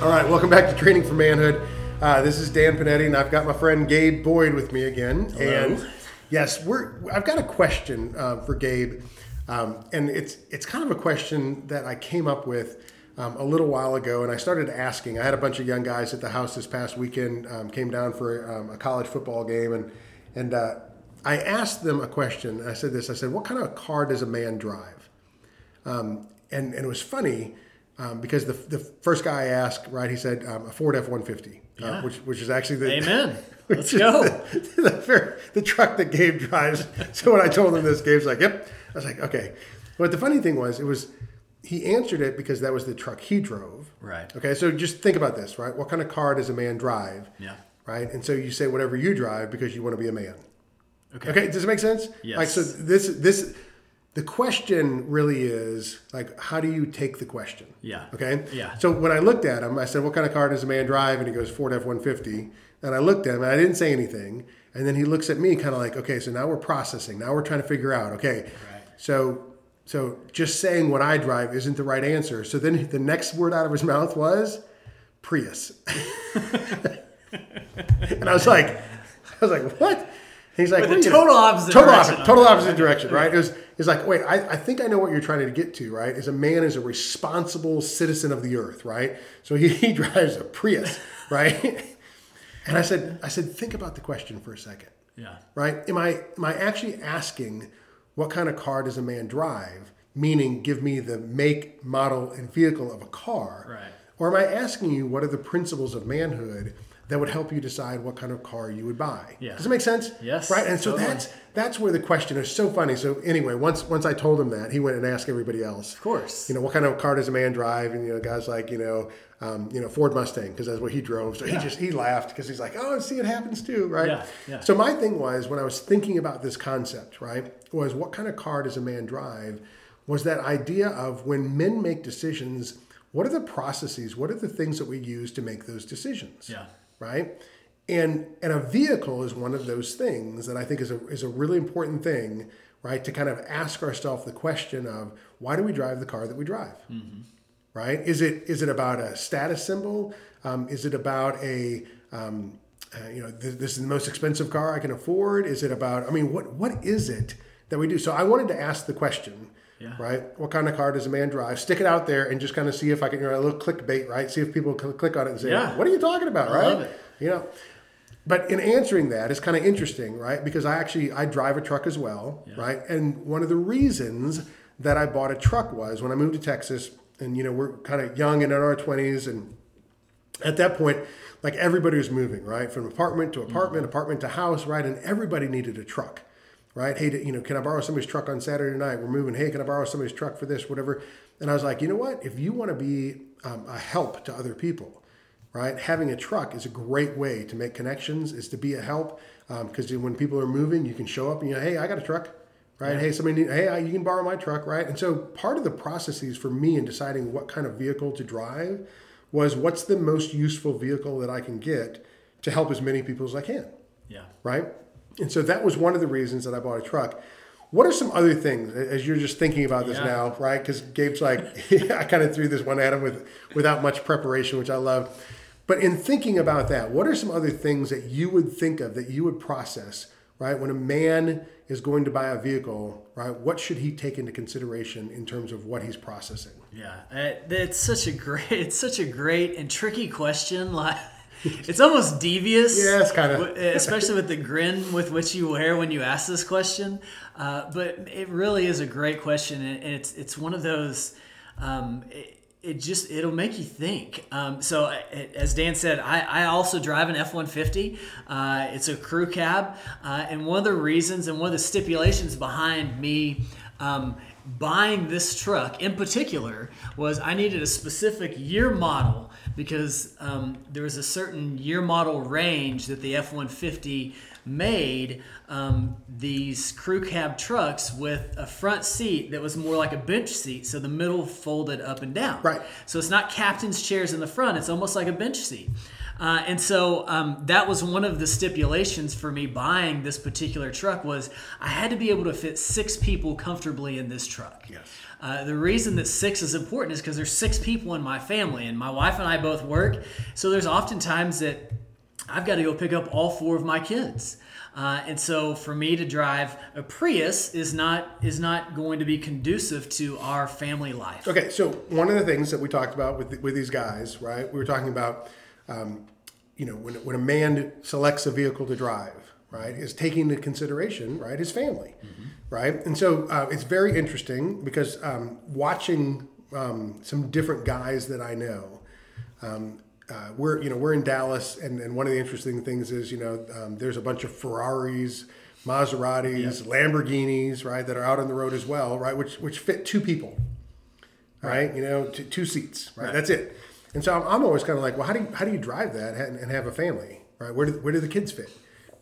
All right, welcome back to Training for Manhood. Uh, this is Dan Panetti, and I've got my friend Gabe Boyd with me again. Hello. And yes, we're. I've got a question uh, for Gabe, um, and it's it's kind of a question that I came up with um, a little while ago, and I started asking. I had a bunch of young guys at the house this past weekend. Um, came down for um, a college football game, and and uh, I asked them a question. I said this. I said, "What kind of car does a man drive?" Um, and and it was funny um, because the the first guy I asked, right? He said um, a Ford F one fifty, which which is actually the Amen. Let's go. The, the, the truck that Gabe drives. So when I told him this, Gabe's like, "Yep." I was like, "Okay." But the funny thing was, it was he answered it because that was the truck he drove. Right. Okay. So just think about this, right? What kind of car does a man drive? Yeah. Right. And so you say whatever you drive because you want to be a man. Okay. Okay, does it make sense? Yes. Like so this this the question really is like how do you take the question? Yeah. Okay? Yeah. So when I looked at him, I said, What kind of car does a man drive? And he goes, Ford F one fifty. And I looked at him and I didn't say anything. And then he looks at me kind of like, okay, so now we're processing. Now we're trying to figure out, okay. Right. So so just saying what I drive isn't the right answer. So then the next word out of his mouth was Prius. and I was like, I was like, what? He's like, the total opposite total direction opposite, total opposite direction, right? It was, it's like, wait, I, I think I know what you're trying to get to, right? Is a man is a responsible citizen of the earth, right? So he, he drives a Prius, right? and I said, I said, think about the question for a second Yeah. right? Am I am I actually asking what kind of car does a man drive? Meaning, give me the make, model, and vehicle of a car. Right. Or am I asking you what are the principles of manhood that would help you decide what kind of car you would buy? Yeah. Does it make sense? Yes, Right. And so totally. that's that's where the question is so funny. So anyway, once once I told him that, he went and asked everybody else. Of course. You know, what kind of car does a man drive? And you know, guys like you know, um, you know, Ford Mustang because that's what he drove. So he just he laughed because he's like, oh, I see, it happens too, right? Yeah, yeah. So my thing was when I was thinking about this concept, right, was what kind of car does a man drive? Was that idea of when men make decisions, what are the processes? What are the things that we use to make those decisions? Yeah. Right. And and a vehicle is one of those things that I think is a is a really important thing, right? To kind of ask ourselves the question of why do we drive the car that we drive? right? Is it is it about a status symbol? Um, is it about a um, uh, you know th- this is the most expensive car I can afford? Is it about I mean what what is it that we do? So I wanted to ask the question. Yeah. Right. What kind of car does a man drive? Stick it out there and just kind of see if I can, you know, a little clickbait, right? See if people cl- click on it and say, Yeah. "What are you talking about?" I right? love it. You know. But in answering that, it's kind of interesting, right? Because I actually I drive a truck as well, right? And one of the reasons that I bought a truck was when I moved to Texas, and you know we're kind of young and in our twenties, and at that point, like everybody was moving, right, from apartment to apartment, mm-hmm. apartment to house, right, and everybody needed a truck, right? Hey, you know, can I borrow somebody's truck on Saturday night? We're moving. Hey, can I borrow somebody's truck for this, whatever? And I was like, you know what? If you want to be um, a help to other people, right? Having a truck is a great way to make connections, is to be a help. Because when people are moving, you can show up and you know, hey, I got a truck, right? Hey, somebody, need, hey, I- you can borrow my truck, right? And so part of the processes for me in deciding what kind of vehicle to drive was what's the most useful vehicle that I can get to help as many people as I can Yeah. right? And so that was one of the reasons that I bought a truck. What are some other things as you're just thinking about this Yeah. now, right? Because Gabe's like, I kind of threw this one at him with without much preparation, which I love. But in thinking about that, what are some other things that you would think of that you would process, right? When a man is going to buy a vehicle, right? What should he take into consideration in terms of what he's processing? Yeah. It's such a great. It's such a great and tricky question. Like. It's almost devious. Yeah, it's kinda. Especially with the grin with which you wear when you ask this question. Uh, but it really is a great question, and it's it's one of those. Um, it, it just it'll make you think. Um, so uh, as Dan said, I, I also drive an F one fifty. It's a crew cab, uh, and one of the reasons and one of the stipulations behind me um, buying this truck in particular was I needed a specific year model because um, there was a certain year model range that the F 150 made um, these crew cab trucks with a front seat that was more like a bench seat, so the middle folded up and down. Right. So it's not captain's chairs in the front; it's almost like a bench seat. Uh, and so um, that was one of the stipulations for me buying this particular truck was I had to be able to fit six people comfortably in this truck. Yes. Uh, the reason that six is important is because there's six people in my family, and my wife and I both work. So there's often times that I've got to go pick up all four of my kids. Uh, and so for me to drive a Prius is not is not going to be conducive to our family life. Okay, so one of the things that we talked about with with these guys, right? We were talking about, um, you know, when when a man selects a vehicle to drive, right, is taking into consideration, right, his family, right? And so uh, it's very interesting because um, watching um, some different guys that I know. Um, uh, we're you know we're in Dallas, and, and one of the interesting things is you know um, there's a bunch of Ferraris, Maseratis, Lamborghinis, right, that are out on the road as well, right, which which fit two people, right, you know, two, two seats, right? Right. that's it. And so I'm, always kind of like, well, how do you, how do you drive that and, and have a family, right? Where do where do the kids fit,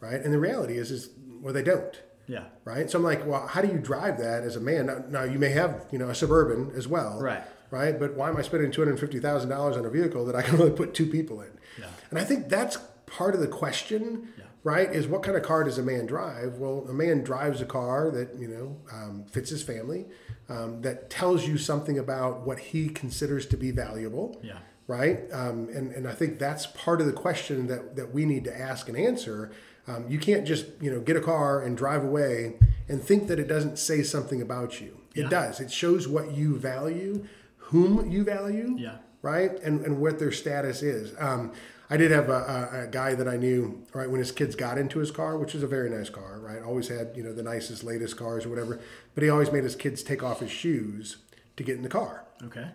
right? And the reality is is well they don't, Yeah. right? So I'm like, well, how do you drive that as a man? Now, now you may have, you know, a suburban as well, Right. Right, but why am I spending two hundred fifty thousand dollars on a vehicle that I can only put two people in? Yeah. And I think that's part of the question, Yeah. right? Is what kind of car does a man drive? Well, a man drives a car that you know um, fits his family, um, that tells you something about what he considers to be valuable Yeah. Right? Um, and and I think that's part of the question that that we need to ask and answer. Um, you can't just you know get a car and drive away and think that it doesn't say something about you. It Yeah. does. It shows what you value, whom you value, Yeah. right, and and what their status is. Um, I did have a, a, a guy that I knew, right, when his kids got into his car, which is a very nice car, right? Always had, you know, the nicest, latest cars or whatever. But he always made his kids take off his shoes to get in the car Okay.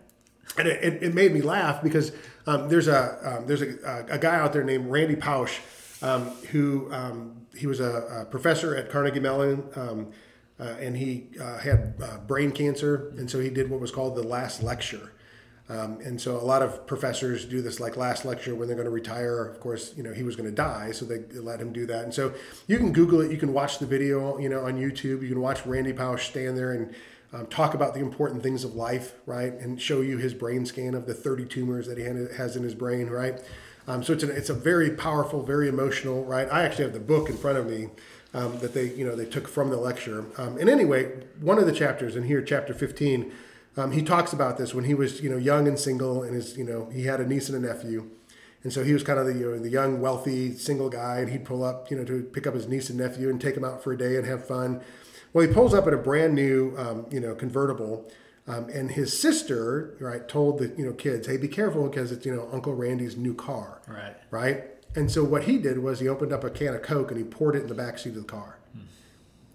And it, it, made me laugh because um, there's a um, there's a, a guy out there named Randy Pausch um, who um, he was a, a professor at Carnegie Mellon um, uh, and he uh, had uh, brain cancer and so he did what was called the last lecture. Um, and so a lot of professors do this like last lecture when they're going to retire. Of course, you know he was going to die, so they let him do that. And so you can Google it. You can watch the video, you know, on YouTube. You can watch Randy Pausch stand there and um, talk about the important things of life, right, and show you his brain scan of the 30 tumors that he has in his brain, right. Um, so it's, an, it's a very powerful, very emotional, right. I actually have the book in front of me um, that they, you know, they took from the lecture. Um, and anyway, one of the chapters in here, chapter 15, um, he talks about this when he was, you know, young and single, and his, you know, he had a niece and a nephew. And so he was kind of the, you know, the young, wealthy, single guy, and he'd pull up, you know, to pick up his niece and nephew and take them out for a day and have fun. Well, he pulls up in a brand new, um, you know, convertible, um, and his sister, right, told the, you know, kids, hey, be careful because it's, you know, Uncle Randy's new car, Right. right? And so what he did was he opened up a can of Coke and he poured it in the back seat of the car,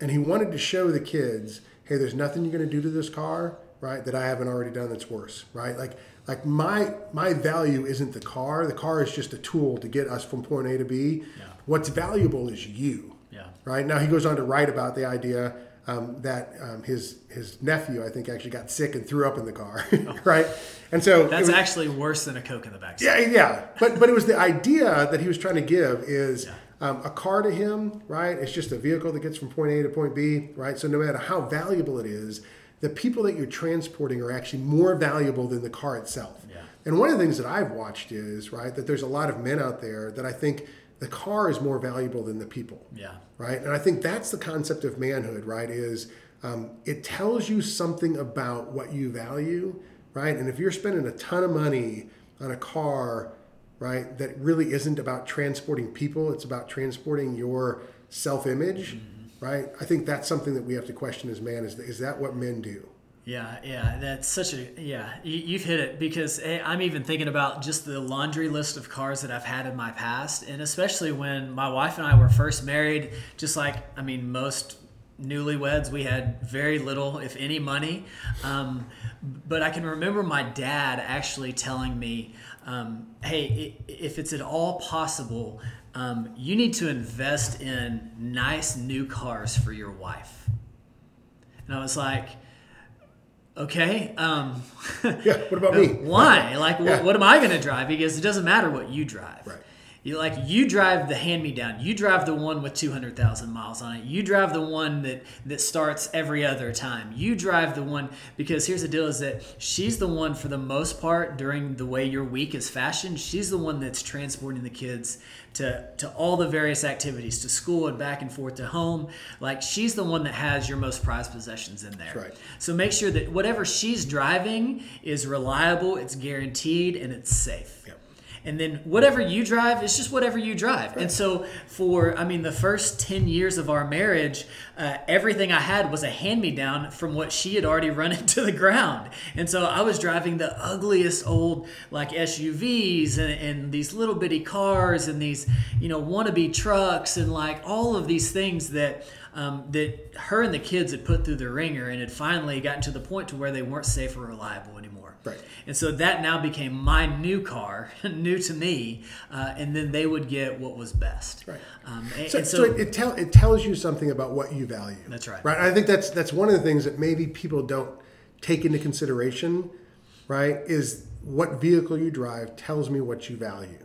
and he wanted to show the kids, hey, there's nothing you're going to do to this car, right, that I haven't already done that's worse, right? Like, like my my value isn't the car. The car is just a tool to get us from point A to B. Yeah. What's valuable is you Yeah. right? Now he goes on to write about the idea um, that um, his his nephew I think actually got sick and threw up in the car right? And so That's was- actually worse than a Coke in the back. yeah yeah. But but it was the idea that he was trying to give is um, a car to him right? It's just a vehicle that gets from point A to point B right? So no matter how valuable it is the people that you're transporting are actually more valuable than the car itself. Yeah. And one of the things that I've watched is right that there's a lot of men out there that I think the car is more valuable than the people Yeah. right? And I think that's the concept of manhood, right? Is um, it tells you something about what you value, right? And if you're spending a ton of money on a car, right, that really isn't about transporting people, it's about transporting your self-image, right? I think that's something that we have to question as man. Is is that what men do? Yeah, yeah, that's such a yeah. You, you've hit it because eh, I'm even thinking about just the laundry list of cars that I've had in my past, and especially when my wife and I were first married. Just like I mean, most newlyweds, we had very little, if any, money. Um, but I can remember my dad actually telling me, um, "Hey, if it's at all possible, um, you need to invest in nice new cars for your wife." And I was like Okay. Um, yeah. What about me? Why? Like, Yeah. what, what am I going to drive? Because it doesn't matter what you drive. Right. You like you drive the hand me down. You drive the one with two hundred thousand miles on it. You drive the one that that starts every other time. You drive the one because here's the deal: is that she's the one for the most part during the way your week is fashioned. She's the one that's transporting the kids to to all the various activities, to school and back and forth to home. Like she's the one that has your most prized possessions in there. right. So make sure that whatever she's driving is reliable, it's guaranteed, and it's safe. And then whatever you drive, it's just whatever you drive. And so for, I mean, the first 10 years of our marriage, uh, everything I had was a hand me down from what she had already run into the ground. And so I was driving the ugliest old like SUVs and, and these little bitty cars and these, you know, wannabe trucks and like all of these things that um, that her and the kids had put through the ringer and had finally gotten to the point to where they weren't safe or reliable anymore. Right. And so that now became my new car, new to me, uh, and then they would get what was best. Right. Um, and, So, and so, so, it, it, tell, it tells you something about what you value. That's right. Right. I think that's that's one of the things that maybe people don't take into consideration. Right. Is what vehicle you drive tells me what you value.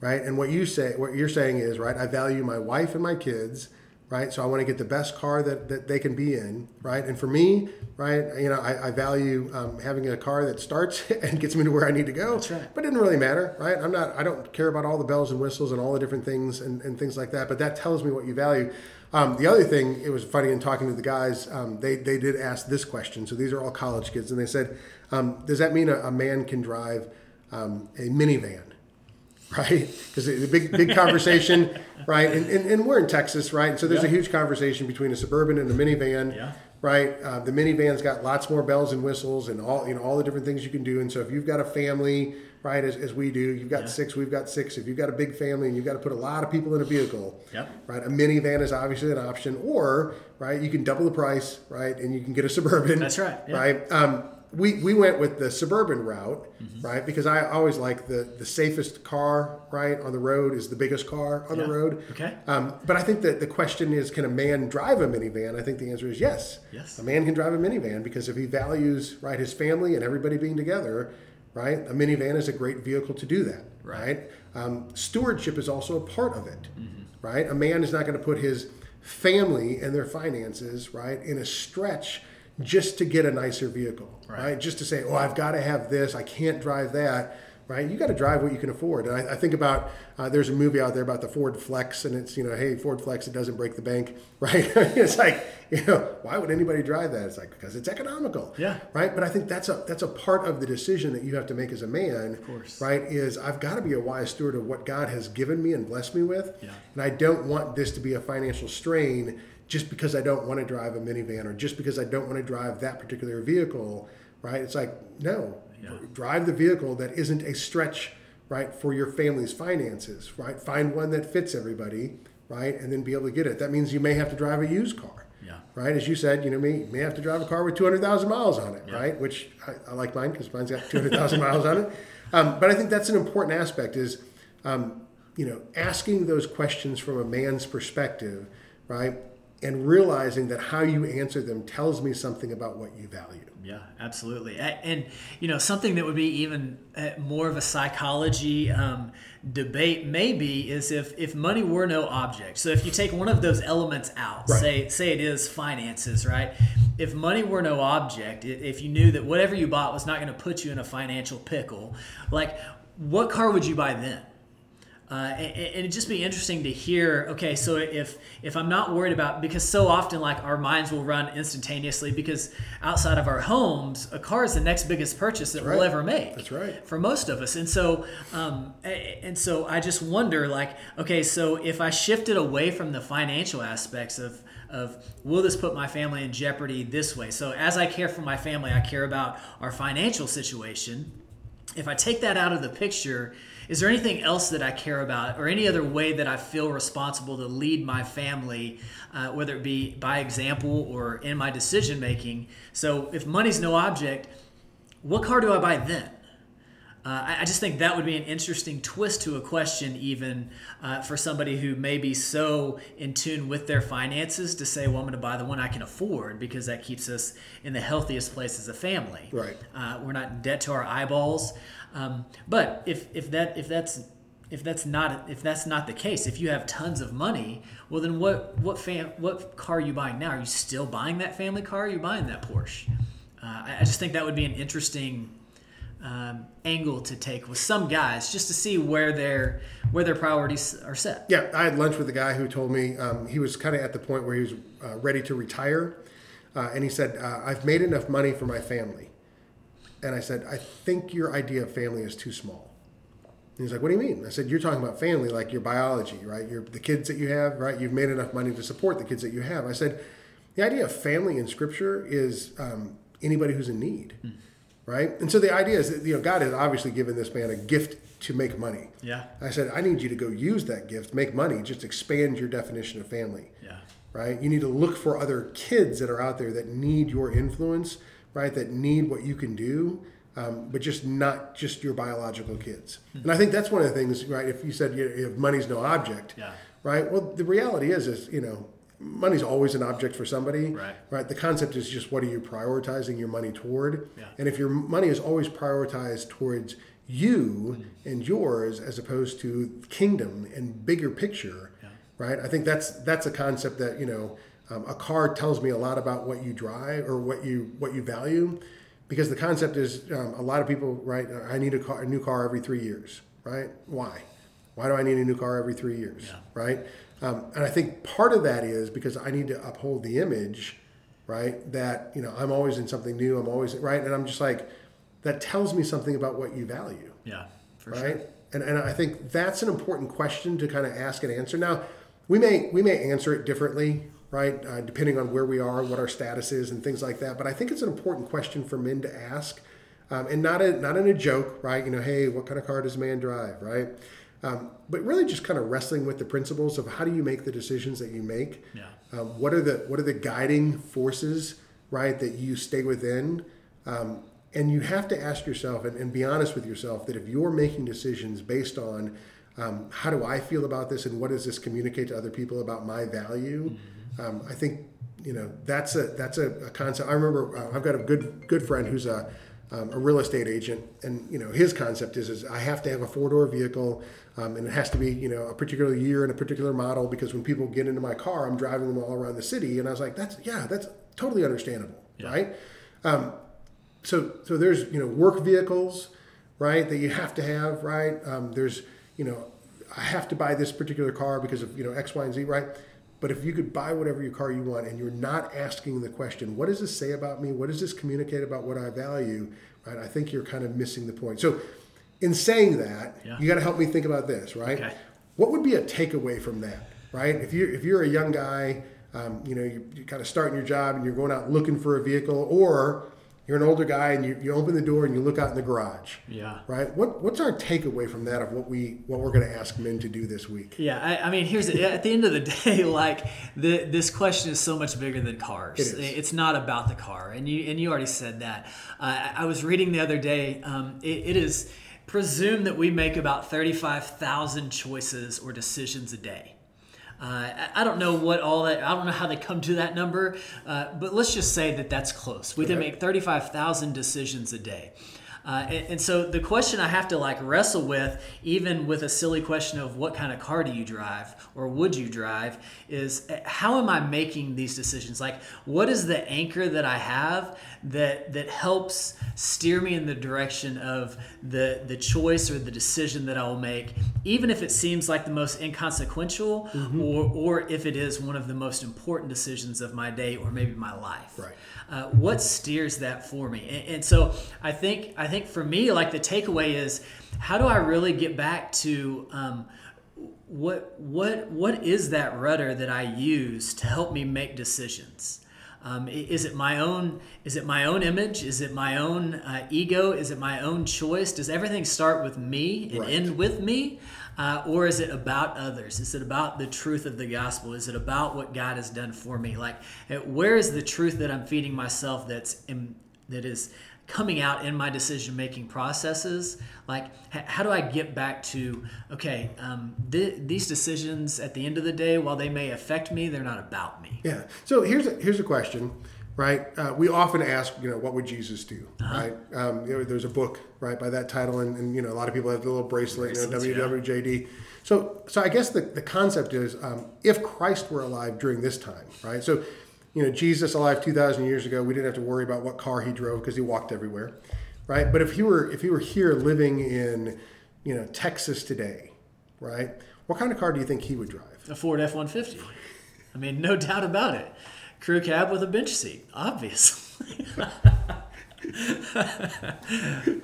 Right. And what you say, what you're saying is right. I value my wife and my kids. Right. So I want to get the best car that, that they can be in. Right. And for me, right, you know, I, I value um, having a car that starts and gets me to where I need to go. That's right. But it didn't really matter, right? I'm not. I don't care about all the bells and whistles and all the different things and, and things like that. But that tells me what you value. Um, the other thing, it was funny in talking to the guys. Um, they they did ask this question. So these are all college kids, and they said, um, "Does that mean a, a man can drive um, a minivan?" right? Because the big big conversation, right? And, and, and we're in Texas, right? And so there's a huge conversation between a suburban and a minivan, Yeah. right? Uh, the minivan's got lots more bells and whistles and all you know all the different things you can do. And so if you've got a family, right, as, as we do, you've got Yeah. six, we've got six. If you've got a big family and you've got to put a lot of people in a vehicle, right? A minivan is obviously an option, or right, you can double the price, right, and you can get a suburban. That's right. Right. Um, we, we went with the suburban route, Mm-hmm. right? Because I always like the, the safest car, right, on the road is the biggest car on Yeah. the road. Okay. Um, but I think that the question is, can a man drive a minivan? I think the answer is yes. Yes. A man can drive a minivan because if he values right his family and everybody being together, right, a minivan is a great vehicle to do that. Right. Um, stewardship is also a part of it, Mm-hmm. right? A man is not going to put his family and their finances, right, in a stretch just to get a nicer vehicle, Right. right? Just to say, oh, I've got to have this, I can't drive that, right? You got to drive what you can afford. And I, I think about uh, there's a movie out there about the Ford Flex, and it's you know, hey, Ford Flex, it doesn't break the bank, right? it's like, you know, why would anybody drive that? It's like because it's economical, Yeah. right? But I think that's a that's a part of the decision that you have to make as a man, of course. right? Is I've got to be a wise steward of what God has given me and blessed me with, Yeah. and I don't want this to be a financial strain just because I don't want to drive a minivan or just because I don't want to drive that particular vehicle, right? It's like, no, Yeah. drive the vehicle that isn't a stretch, right, for your family's finances, right? Find one that fits everybody, right, and then be able to get it. That means you may have to drive a used car. Yeah. Right, as you said, you know, me may have to drive a car with two hundred thousand miles on it, Yeah. right? Which I, I like mine because mine's got two hundred thousand miles on it. Um, but I think that's an important aspect is, um, you know, asking those questions from a man's perspective, right? And realizing that how you answer them tells me something about what you value. Yeah, absolutely. And, you know, something that would be even uh, more of a psychology um, debate maybe is if, if money were no object. So if you take one of those elements out, Right. say say it is finances, right? If money were no object, if you knew that whatever you bought was not going to put you in a financial pickle, like what car would you buy then? Uh, and, and it'd just be interesting to hear. Okay, so if if I'm not worried about because so often like our minds will run instantaneously because outside of our homes, a car is the next biggest purchase that we'll ever make. That's right. For most of us, and so um, and so I just wonder like okay, so if I shifted away from the financial aspects of of will this put my family in jeopardy this way? So as I care for my family, I care about our financial situation if I take that out of the picture, is there anything else that I care about or any other way that I feel responsible to lead my family, uh, whether it be by example or in my decision making? So if money's no object, what car do I buy then? Uh, I, I, just think that would be an interesting twist to a question, even uh, for somebody who may be so in tune with their finances to say, "Well, I'm going to buy the one I can afford because that keeps us in the healthiest place as a family. Right. Uh, we're not in debt to our eyeballs. Um, but if if that if that's if that's not if that's not the case, if you have tons of money, well then what what fam, what car are you buying now? Are you still buying that family car? Or are you buying that Porsche? Uh, I, I just think that would be an interesting um, angle to take with some guys, just to see where their where their priorities are set. Yeah, I had lunch with a guy who told me um, he was kind of at the point where he was uh, ready to retire, uh, and he said, uh, "I've made enough money for my family," and I said, "I think your idea of family is too small." And he's like, "What do you mean?" I said, "You're talking about family, like your biology, right? Your the kids that you have, right? You've made enough money to support the kids that you have." I said, "The idea of family in Scripture is um, anybody who's in need." Mm right? And so the idea is that you know God has obviously given this man a gift to make money. Yeah. I said I need you to go use that gift, make money, just expand your definition of family. Yeah. Right? You need to look for other kids that are out there that need your influence, right? That need what you can do. Um, but just not just your biological kids. Mm-hmm. And I think that's one of the things, right? If you said you know, if money's no object, yeah. right? Well, the reality is, is you know, money's always an object for somebody right right the concept is just what are you prioritizing your money toward yeah. and if your money is always prioritized towards you mm-hmm. and yours as opposed to kingdom and bigger picture yeah. right i think that's that's a concept that you know um, a car tells me a lot about what you drive or what you what you value because the concept is um, a lot of people right i need a, car, a new car every three years right why why do i need a new car every three years yeah. right um, and I think part of that is because I need to uphold the image, right? That, you know, I'm always in something new. I'm always, right? And I'm just like, that tells me something about what you value. Yeah, for right? sure. And, and I think that's an important question to kind of ask and answer. Now, we may we may answer it differently, right? Uh, depending on where we are, what our status is, and things like that. But I think it's an important question for men to ask, um, and not a, not in a joke, right? You know, hey, what kind of car does a man drive, right? Um, but really just kind of wrestling with the principles of how do you make the decisions that you make yeah. um, what are the what are the guiding forces right that you stay within um, and you have to ask yourself and, and, be honest with yourself that if you're making decisions based on um, how do i feel about this and what does this communicate to other people about my value mm-hmm. Um, i think you know that's a that's a, a concept i remember uh, i've got a good good friend who's a um, a real estate agent, and you know his concept is is I have to have a four door vehicle, um, and it has to be you know a particular year and a particular model because when people get into my car, I'm driving them all around the city, and I was like, that's yeah, that's totally understandable, yeah. right? Um, so so there's you know work vehicles, right, that you have to have, right? Um, there's you know I have to buy this particular car because of you know X, Y, and Z, right? But if you could buy whatever your car you want and you're not asking the question, what does this say about me? What does this communicate about what I value? Right? I think you're kind of missing the point. So in saying that, yeah. you got to help me think about this, right? Okay. What would be a takeaway from that, right? If you're if you're a young guy, um, you know, you're, you're kind of starting your job and you're going out looking for a vehicle, or you're an older guy and you, you open the door and you look out in the garage. Yeah. Right. What What's our takeaway from that of what we what we're going to ask men to do this week? Yeah. I, I mean, here's at the end of the day, like the this question is so much bigger than cars. It is. It's not about the car, and you and you already said that. Uh, I was reading the other day. Um, it, it is presumed that we make about thirty five thousand choices or decisions a day. Uh, I don't know what all that. I don't know how they come to that number, uh, but let's just say that that's close. We can make thirty-five thousand decisions a day. Uh, and, and, so the question I have to like wrestle with, even with a silly question of what kind of car do you drive or would you drive, is uh, how am I making these decisions? Like, what is the anchor that I have that that helps steer me in the direction of the the choice or the decision that I will make, even if it seems like the most inconsequential, mm-hmm. or or if it is one of the most important decisions of my day or maybe my life. Right. Uh, what steers that for me? And, and, so I think I think for me, like the takeaway is, how do I really get back to um, what what what is that rudder that I use to help me make decisions? Um, is it my own? Is it my own image? Is it my own uh, ego? Is it my own choice? Does everything start with me and right. end with me? Uh, or is it about others? Is it about the truth of the gospel? Is it about what God has done for me? Like, where is the truth that I'm feeding myself that's in, that is coming out in my decision making processes like how do i get back to okay um, th- these decisions at the end of the day while they may affect me they're not about me Yeah. So here's a, here's a question, right? Uh, we often ask, you know, what would Jesus do, right? Um, you know, there's a book, right, by that title, and, and you know, a lot of people have the little bracelet, you know, Bracelets, yeah. WWJD. So, so I guess the, the concept is, um, if Christ were alive during this time, right? So, you know, Jesus alive 2,000 years ago, we didn't have to worry about what car he drove because he walked everywhere, right? But if he were if he were here living in, you know, Texas today, right? What kind of car do you think he would drive? a ford f-150 i mean no doubt about it crew cab with a bench seat obviously uh,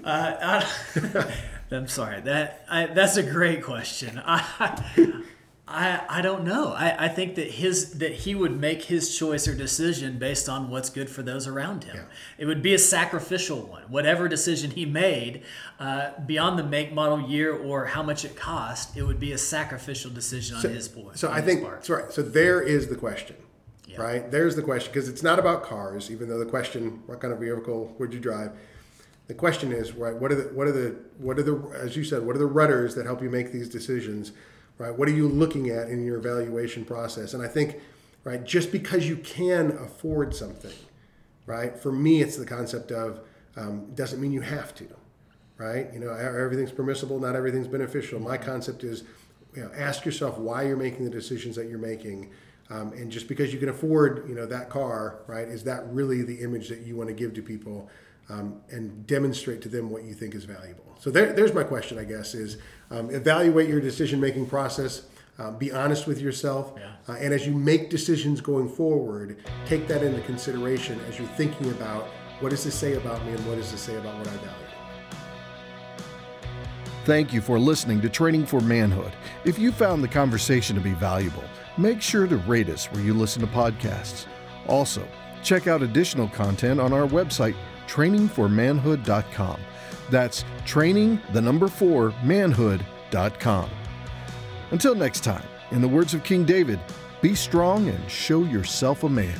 I, I'm sorry. That I, that's a great question. I, I, I don't know. I, I think that his that he would make his choice or decision based on what's good for those around him. It would be a sacrificial one. Whatever decision he made, uh, beyond the make, model, year, or how much it cost, it would be a sacrificial decision on his part. So I think part. that's right. So there is the question, right? There's the question because it's not about cars, even though the question, what kind of vehicle would you drive? The question is, right? What are the what are the what are the as you said, what are the rudders that help you make these decisions, right? What are you looking at in your evaluation process? And I think, right, just because you can afford something, right? For me, it's the concept of um, doesn't mean you have to, right? You know, everything's permissible, not everything's beneficial. My concept is, you know, ask yourself why you're making the decisions that you're making, um, and just because you can afford, you know, that car, right? Is that really the image that you want to give to people, um, and demonstrate to them what you think is valuable? So there, there's my question, I guess, is um, evaluate your decision making process. Uh, be honest with yourself, uh, and as you make decisions going forward, take that into consideration as you're thinking about what does this say about me and what does this say about what I value. Thank you for listening to Training for Manhood. If you found the conversation to be valuable, make sure to rate us where you listen to podcasts. Also, check out additional content on our website, trainingformanhood.com. That's training, the number four, manhood.com. Until next time, in the words of King David, be strong and show yourself a man.